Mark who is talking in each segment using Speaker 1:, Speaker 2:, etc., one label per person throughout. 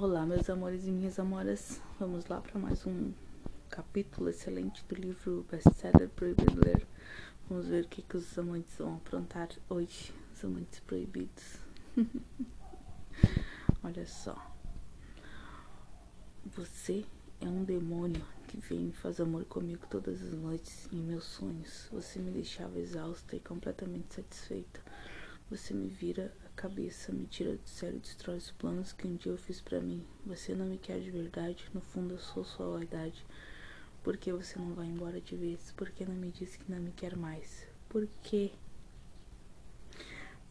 Speaker 1: Olá, meus amores e minhas amoras. Vamos lá para mais um capítulo excelente do livro best-seller Proibido Ler. Vamos ver o que, que os amantes vão aprontar hoje, os amantes proibidos. Olha só. Você é um demônio que vem e faz amor comigo todas as noites em meus sonhos. Você me deixava exausta e completamente satisfeita. Você me vira cabeça, me tira do sério destrói os planos que um dia eu fiz para mim. Você não me quer de verdade, no fundo eu sou sua vaidade. Por que você não vai embora de vez? Por que não me disse que não me quer mais? Por quê?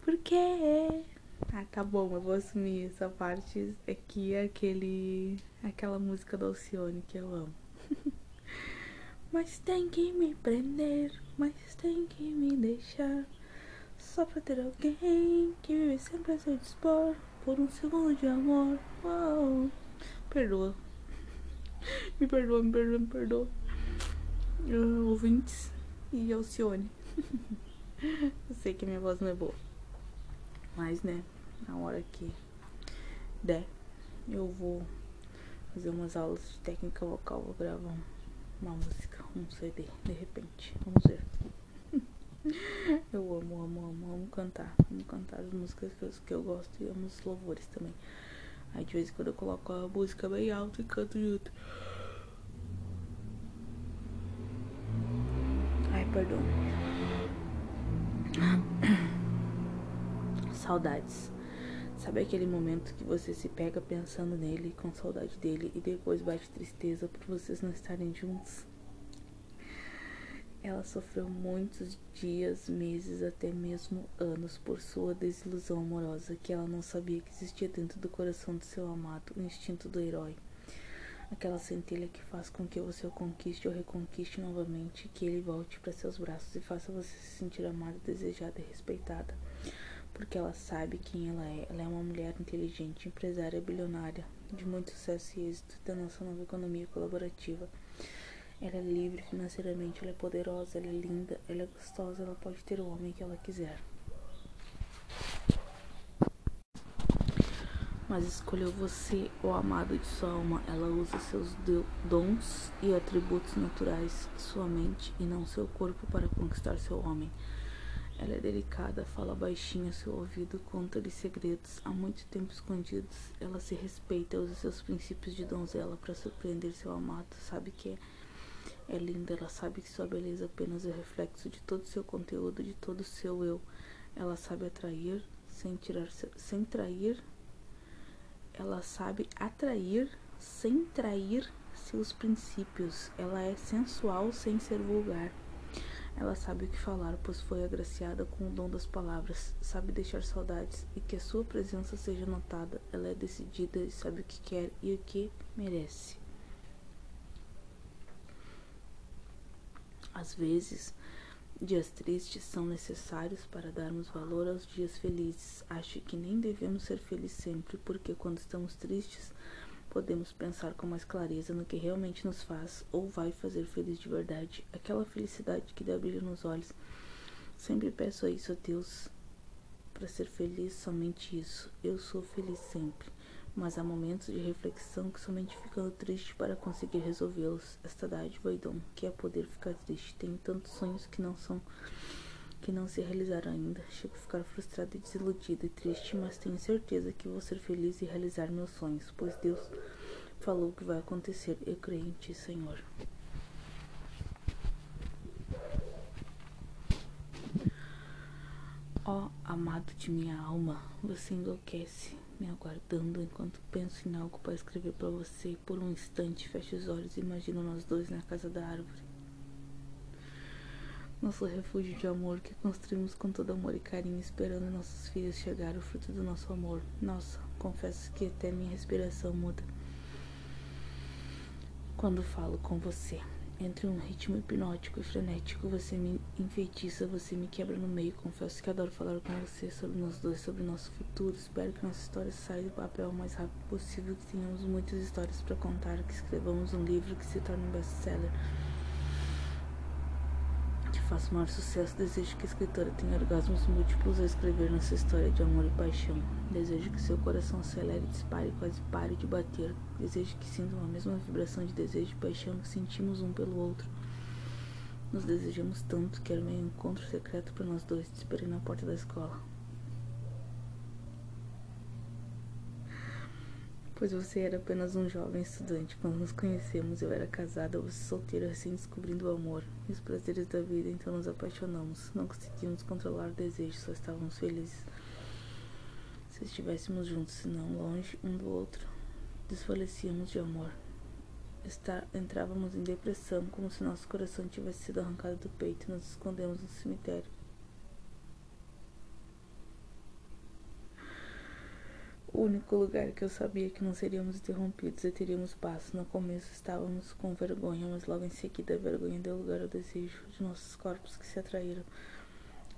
Speaker 1: Por quê? Ah, tá bom, eu vou assumir essa parte aqui, aquele, aquela música da Alcione que eu amo. mas tem que me prender, mas tem que me deixar. Só pra ter alguém que vive sempre a seu dispor Por um segundo de amor. Uou. Perdoa. Me perdoa, me perdoa, me perdoa. Uh, Ouvintes E Alcione. Eu sei que a minha voz não é boa Mas né Na hora que der Eu vou fazer umas aulas de técnica vocal Vou gravar uma música, um CD De repente, vamos ver eu amo, amo, amo, amo cantar. Amo cantar as músicas que eu, gosto e amo os louvores também. Aí de vez em quando eu coloco a música bem alta e canto junto. Ai, perdão. Saudades. Sabe aquele momento que você se pega pensando nele, com saudade dele, e depois bate tristeza por vocês não estarem juntos? Ela sofreu muitos dias, meses, até mesmo anos por sua desilusão amorosa, que ela não sabia que existia dentro do coração de seu amado, o instinto do herói. Aquela centelha que faz com que você o conquiste ou reconquiste novamente, que ele volte para seus braços e faça você se sentir amada, desejada e respeitada. Porque ela sabe quem ela é. Ela é uma mulher inteligente, empresária, bilionária, de muito sucesso e êxito da nossa nova economia colaborativa. Ela é livre financeiramente, ela é poderosa, ela é linda, ela é gostosa, ela pode ter o homem que ela quiser. Mas escolheu você, o amado de sua alma. Ela usa seus dons e atributos naturais, sua mente e não seu corpo para conquistar seu homem. Ela é delicada, fala baixinho ao seu ouvido, conta-lhe segredos há muito tempo escondidos. Ela se respeita, usa seus princípios de donzela para surpreender seu amado. Sabe que é é linda, ela sabe que sua beleza apenas é reflexo de todo o seu conteúdo, de todo o seu eu. Ela sabe atrair sem tirar, sem trair. Ela sabe atrair sem trair seus princípios. Ela é sensual sem ser vulgar. Ela sabe o que falar, pois foi agraciada com o dom das palavras. Sabe deixar saudades e que a sua presença seja notada. Ela é decidida e sabe o que quer e o que merece. Às vezes, dias tristes são necessários para darmos valor aos dias felizes. Acho que nem devemos ser felizes sempre, porque quando estamos tristes, podemos pensar com mais clareza no que realmente nos faz ou vai fazer feliz de verdade, aquela felicidade que dá brilho nos olhos. Sempre peço a isso a Deus para ser feliz, somente isso. Eu sou feliz sempre mas há momentos de reflexão que somente ficando triste para conseguir resolvê-los. Esta dádiva e dom, que é poder ficar triste. Tenho tantos sonhos que não são que não se realizaram ainda. Chego a ficar frustrada e desiludida e triste, mas tenho certeza que vou ser feliz e realizar meus sonhos, pois Deus falou que vai acontecer. Eu creio em ti, Senhor. Ó oh, amado de minha alma, você enlouquece me aguardando enquanto penso em algo para escrever para você. Por um instante, fecho os olhos e imagino nós dois na casa da árvore. Nosso refúgio de amor que construímos com todo amor e carinho, esperando nossos filhos chegar, o fruto do nosso amor. Nossa, confesso que até minha respiração muda quando falo com você. Entre um ritmo hipnótico e frenético, você me enfeitiça, você me quebra no meio. Confesso que adoro falar com você sobre nós dois, sobre nosso futuro. Espero que nossa história saia do papel o mais rápido possível, que tenhamos muitas histórias para contar, que escrevamos um livro que se torne um best-seller. Que faça o maior sucesso. Desejo que a escritora tenha orgasmos múltiplos ao escrever nossa história de amor e paixão. Desejo que seu coração acelere, dispare quase pare de bater. Desejo que sintam a mesma vibração de desejo e paixão que sentimos um pelo outro. Nos desejamos tanto que era um encontro secreto para nós dois. Te esperei na porta da escola. Pois você era apenas um jovem estudante. Quando nos conhecemos, eu era casada, você solteira, recém descobrindo o amor e os prazeres da vida, então nos apaixonamos. Não conseguimos controlar o desejo, só estávamos felizes. Se estivéssemos juntos, se não longe um do outro, desfalecíamos de amor. Entrávamos em depressão, como se nosso coração tivesse sido arrancado do peito e nos escondemos no cemitério. O único lugar que eu sabia que não seríamos interrompidos e teríamos paz. No começo estávamos com vergonha, mas logo em seguida a vergonha deu lugar ao desejo de nossos corpos que se atraíram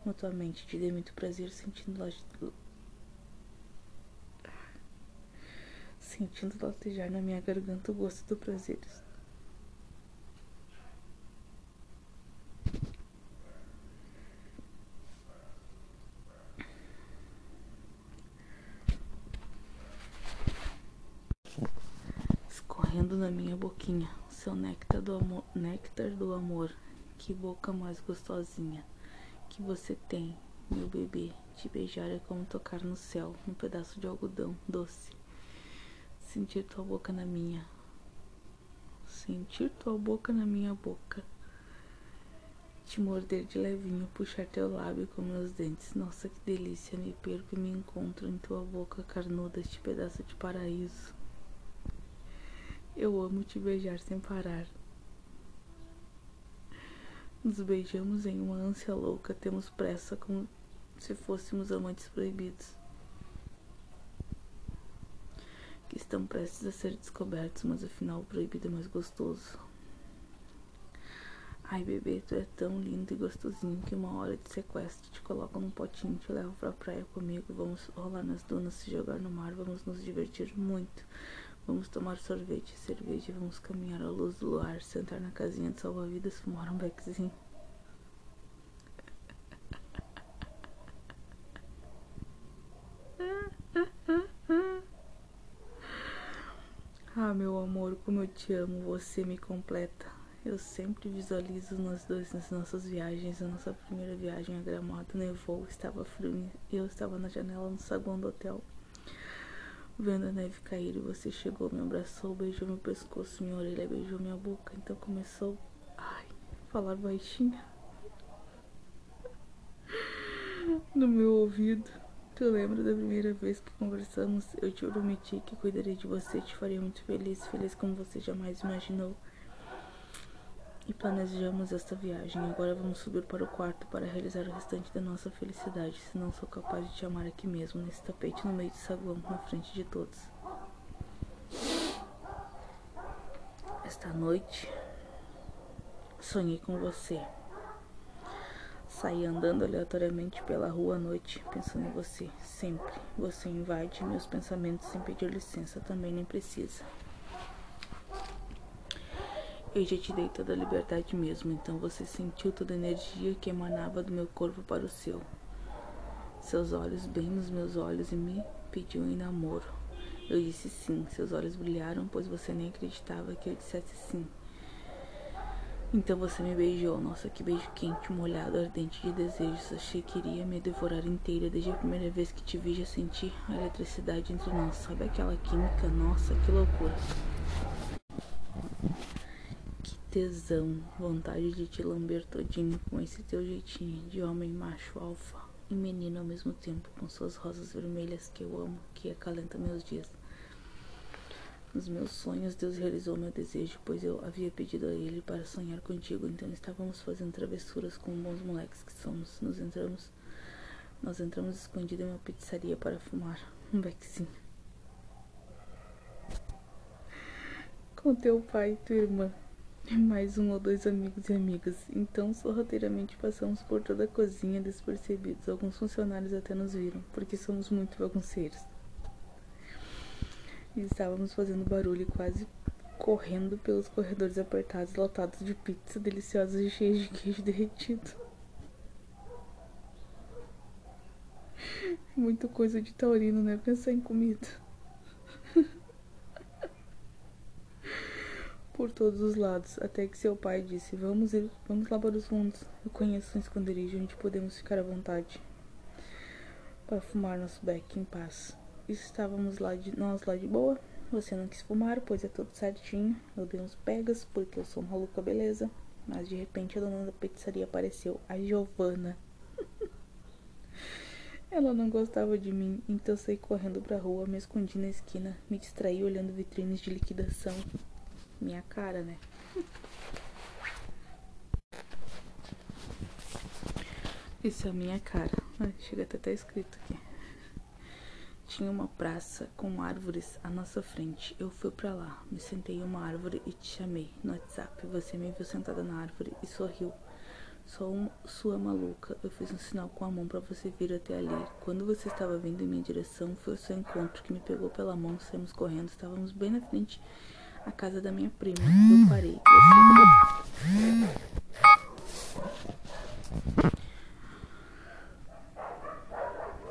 Speaker 1: mutuamente. Te dei muito prazer sentindo lá sentindo latejar na minha garganta o gosto do prazer. escorrendo na minha boquinha, seu néctar do amor, néctar do amor. Que boca mais gostosinha que você tem, meu bebê. Te beijar é como tocar no céu, num pedaço de algodão doce. Sentir tua boca na minha. Sentir tua boca na minha boca. Te morder de levinho, puxar teu lábio com meus dentes. Nossa, que delícia! Me perco e me encontro em tua boca carnuda, este pedaço de paraíso. Eu amo te beijar sem parar. Nos beijamos em uma ânsia louca, temos pressa como se fôssemos amantes proibidos. Que estão prestes a ser descobertos, mas afinal o proibido é mais gostoso. Ai, bebê, tu é tão lindo e gostosinho que uma hora de sequestro te coloco num potinho, te levo pra praia comigo, vamos rolar nas dunas, se jogar no mar, vamos nos divertir muito. Vamos tomar sorvete e cerveja, vamos caminhar à luz do luar, sentar na casinha de salva-vidas, fumar um beckzinho. Ah, meu amor, como eu te amo, você me completa. Eu sempre visualizo nós dois nas nossas viagens. A nossa primeira viagem a Gramado nevou, estava frio e eu estava na janela no saguão do hotel. Vendo a neve cair, você chegou, me abraçou, beijou meu pescoço, minha orelha, beijou minha boca. Então começou, ai, falar baixinho no meu ouvido. Tu lembra da primeira vez que conversamos? Eu te prometi que cuidaria de você, te faria muito feliz, feliz como você jamais imaginou. E planejamos esta viagem. Agora vamos subir para o quarto para realizar o restante da nossa felicidade. Se não sou capaz de te amar aqui mesmo, nesse tapete no meio de saguão, na frente de todos. Esta noite sonhei com você. Saí andando aleatoriamente pela rua à noite, pensando em você. Sempre. Você invade meus pensamentos sem pedir licença, também nem precisa. Eu já te dei toda a liberdade mesmo, então você sentiu toda a energia que emanava do meu corpo para o seu. Seus olhos bem nos meus olhos e me pediu em namoro. Eu disse sim, seus olhos brilharam, pois você nem acreditava que eu dissesse sim. Então você me beijou, nossa, que beijo quente, molhado, ardente de desejos. Achei que iria me devorar inteira. Desde a primeira vez que te vi, já senti a eletricidade entre nós. Sabe aquela química? Nossa, que loucura tesão, vontade de te lamber todinho com esse teu jeitinho de homem macho alfa e menino ao mesmo tempo, com suas rosas vermelhas que eu amo, que acalenta meus dias. Nos meus sonhos, Deus realizou meu desejo, pois eu havia pedido a Ele para sonhar contigo, então estávamos fazendo travessuras com bons moleques que somos. Nos entramos, nós entramos escondidos em uma pizzaria para fumar um beckzinho. Com teu pai e tua irmã mais um ou dois amigos e amigas. Então, sorrateiramente passamos por toda a cozinha despercebidos. Alguns funcionários até nos viram, porque somos muito bagunceiros. E estávamos fazendo barulho e quase correndo pelos corredores apertados, lotados de pizza deliciosas e cheias de queijo derretido. Muito coisa de taurino, né? Pensar em comida. Por todos os lados, até que seu pai disse: Vamos ir, vamos lá para os fundos. Eu conheço um esconderijo onde podemos ficar à vontade para fumar nosso beck em paz. Estávamos lá de nós lá de boa. Você não quis fumar, pois é tudo certinho. Eu dei uns pegas porque eu sou maluca, beleza? Mas de repente a dona da pizzaria apareceu, a Giovana. Ela não gostava de mim, então saí correndo pra rua, me escondi na esquina, me distraí olhando vitrines de liquidação. Minha cara, né? Isso é a minha cara. Chega até tá escrito aqui. Tinha uma praça com árvores à nossa frente. Eu fui para lá, me sentei em uma árvore e te chamei no WhatsApp. Você me viu sentada na árvore e sorriu. Sou uma, sua maluca. Eu fiz um sinal com a mão para você vir até ali. Quando você estava vindo em minha direção, foi o seu encontro que me pegou pela mão. Saímos correndo. Estávamos bem na frente da casa da minha prima. Eu parei. Você...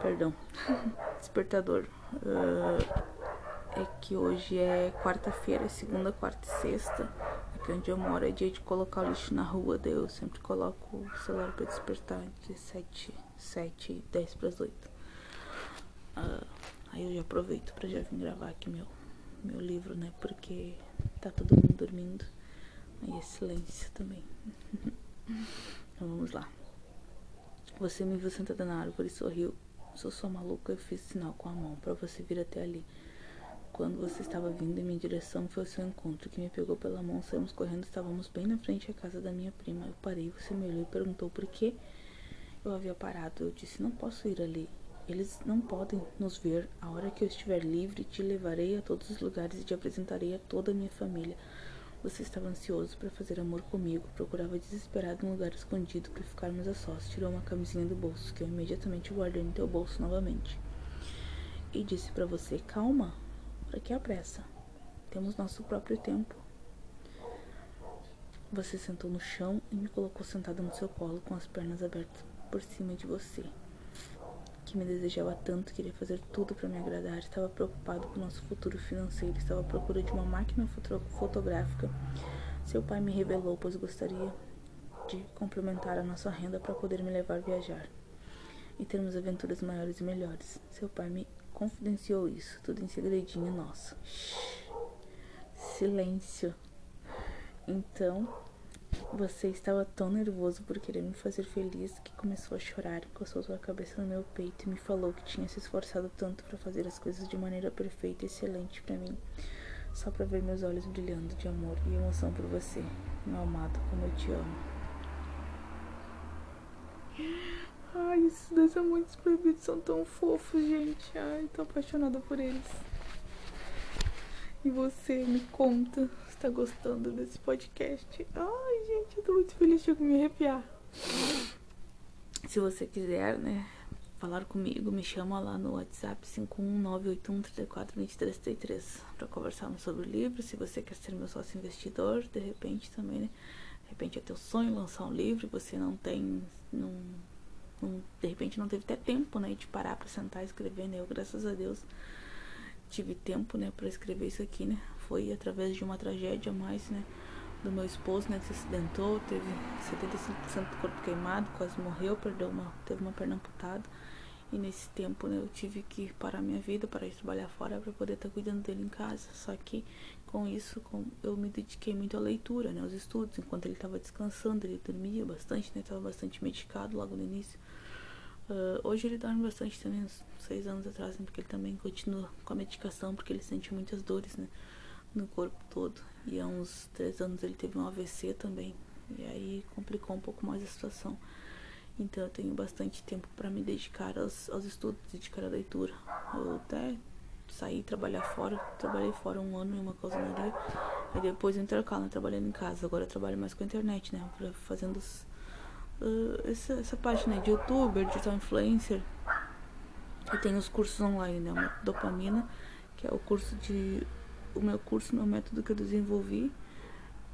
Speaker 1: Perdão. Despertador. Uh, é que hoje é quarta-feira, segunda, quarta e sexta. Aqui onde eu moro é dia de colocar o lixo na rua, daí eu sempre coloco o celular pra despertar de 7, 7 e 10 pras 8. Uh, aí eu já aproveito pra já vir gravar aqui meu, meu livro, né? Porque tá todo mundo dormindo. Aí é silêncio também. então vamos lá. Você me viu sentada na árvore e sorriu. Sou só maluca, eu fiz sinal com a mão para você vir até ali. Quando você estava vindo em minha direção, foi o seu encontro que me pegou pela mão. Saímos correndo, estávamos bem na frente da casa da minha prima. Eu parei, você me olhou e perguntou por que eu havia parado. Eu disse: Não posso ir ali. Eles não podem nos ver. A hora que eu estiver livre, te levarei a todos os lugares e te apresentarei a toda a minha família. Você estava ansioso para fazer amor comigo, procurava desesperado um lugar escondido para ficarmos a sós. Tirou uma camisinha do bolso, que eu imediatamente guardei no teu bolso novamente. E disse para você: Calma, para que a pressa? Temos nosso próprio tempo. Você sentou no chão e me colocou sentada no seu colo com as pernas abertas por cima de você. Que me desejava tanto, queria fazer tudo para me agradar, estava preocupado com o nosso futuro financeiro, estava à procura de uma máquina fotográfica. Seu pai me revelou, pois gostaria de complementar a nossa renda para poder me levar a viajar e termos aventuras maiores e melhores. Seu pai me confidenciou isso, tudo em segredinho nosso. Silêncio. Então, você estava tão nervoso por querer me fazer feliz que começou a chorar, encostou sua cabeça no meu peito e me falou que tinha se esforçado tanto para fazer as coisas de maneira perfeita e excelente para mim, só para ver meus olhos brilhando de amor e emoção por você, meu amado, como eu te amo. Ai, esses dois amantes proibidos são tão fofos, gente. Ai, tô apaixonada por eles. E você, me conta se tá gostando desse podcast. Ai, gente, eu tô muito feliz de me arrepiar. Se você quiser, né, falar comigo, me chama lá no WhatsApp 51981342333 para conversarmos sobre o livro. Se você quer ser meu sócio investidor, de repente também, né? De repente é teu sonho lançar um livro, você não tem, não não, de repente não teve até tempo, né, de parar para sentar e escrever, né? Eu, graças a Deus, tive tempo, né, para escrever isso aqui, né? Foi através de uma tragédia mais, né, do meu esposo, né, que se acidentou, teve 75% do corpo queimado, quase morreu, perdeu uma, teve uma perna amputada. E nesse tempo, né, eu tive que parar minha vida, parar de trabalhar fora para poder estar tá cuidando dele em casa. Só que com isso, com, eu me dediquei muito à leitura, né, aos estudos. Enquanto ele estava descansando, ele dormia bastante, né, estava bastante medicado logo no início. Uh, hoje ele dorme bastante também, uns seis anos atrás, né, porque ele também continua com a medicação, porque ele sente muitas dores, né, no corpo todo. E há uns três anos ele teve um AVC também, e aí complicou um pouco mais a situação. Então eu tenho bastante tempo para me dedicar aos, aos estudos, dedicar à leitura. Eu até saí trabalhar fora, trabalhei fora um ano em uma calçonaria, aí depois intercalo, né, trabalhando em casa. Agora eu trabalho mais com a internet, né, fazendo os uh, essa, essa página de youtuber, digital influencer. E tem os cursos online, né? O dopamina, que é o curso de. O meu curso, meu método que eu desenvolvi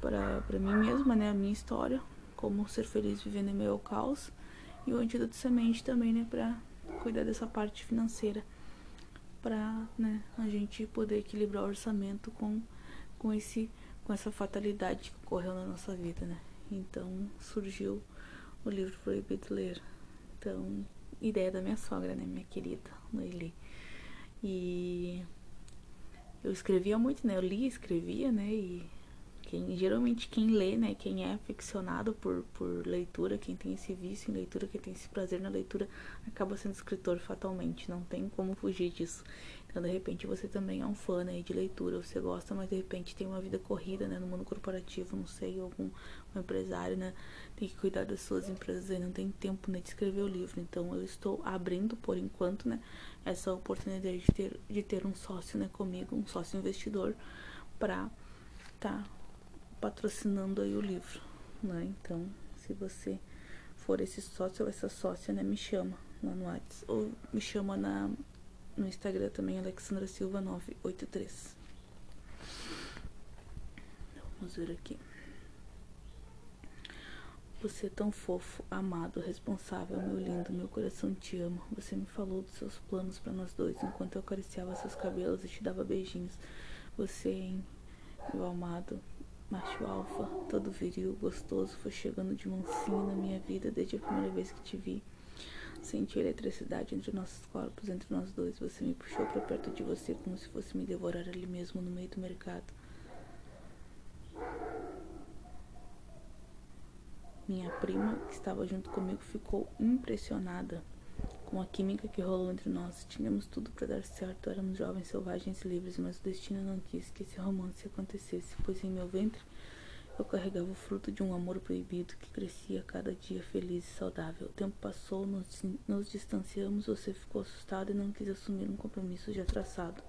Speaker 1: para mim mesma, né? A minha história, como ser feliz vivendo em meio ao caos. E o antídoto semente também, né? Pra cuidar dessa parte financeira para né, a gente poder equilibrar o orçamento com, com, esse, com essa fatalidade que ocorreu na nossa vida, né? Então surgiu o livro Proibido Ler. Então, ideia da minha sogra, né, minha querida Noeli. E eu escrevia muito, né? Eu lia, escrevia, né? E quem, geralmente quem lê, né, quem é aficionado por, por leitura, quem tem esse vício em leitura, quem tem esse prazer na leitura, acaba sendo escritor fatalmente, não tem como fugir disso. Então, de repente, você também é um fã né, de leitura, você gosta, mas de repente tem uma vida corrida, né, no mundo corporativo, não sei, algum um empresário, né, tem que cuidar das suas empresas e não tem tempo, né, de escrever o livro. Então, eu estou abrindo, por enquanto, né, essa oportunidade de ter, de ter um sócio, né, comigo, um sócio investidor, para tá patrocinando aí o livro, né? Então, se você for esse sócio ou essa sócia, né, me chama lá no WhatsApp ou me chama na no Instagram também, Alexandra Silva 983. Vamos ver aqui. Você é tão fofo, amado, responsável, meu lindo, meu coração te ama. Você me falou dos seus planos para nós dois enquanto eu acariciava seus cabelos e te dava beijinhos. Você, hein, meu amado, macho alfa, todo viril, gostoso, foi chegando de mansinho na minha vida desde a primeira vez que te vi. Senti eletricidade entre nossos corpos, entre nós dois. Você me puxou para perto de você como se fosse me devorar ali mesmo no meio do mercado. Minha prima, que estava junto comigo, ficou impressionada com a química que rolou entre nós. Tínhamos tudo para dar certo, éramos jovens selvagens e livres, mas o destino não quis que esse romance acontecesse, pois em meu ventre eu carregava o fruto de um amor proibido que crescia cada dia feliz e saudável. O tempo passou, nos, nos distanciamos, você ficou assustado e não quis assumir um compromisso já traçado.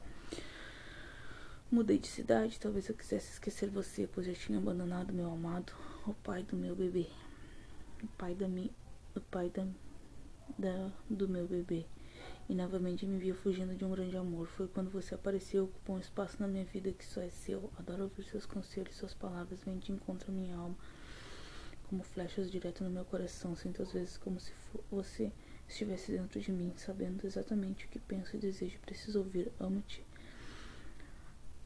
Speaker 1: Mudei de cidade, talvez eu quisesse esquecer você, pois já tinha abandonado meu amado, o pai do meu bebê, o pai da minha, o pai da da, do meu bebê. E novamente me via fugindo de um grande amor. Foi quando você apareceu, ocupou um espaço na minha vida que só é seu. Adoro ouvir seus conselhos, suas palavras vêm de encontro à minha alma. Como flechas direto no meu coração. Sinto às vezes como se você estivesse dentro de mim, sabendo exatamente o que penso e desejo. Preciso ouvir. Amo-te.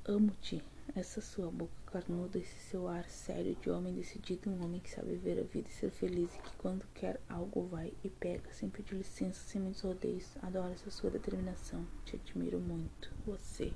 Speaker 1: Amo-te. Essa sua boca carnuda, esse seu ar sério de homem decidido, um homem que sabe ver a vida e ser feliz e que quando quer algo vai e pega, sem pedir licença, sem muitos rodeios. Adoro essa sua determinação. Te admiro muito. Você.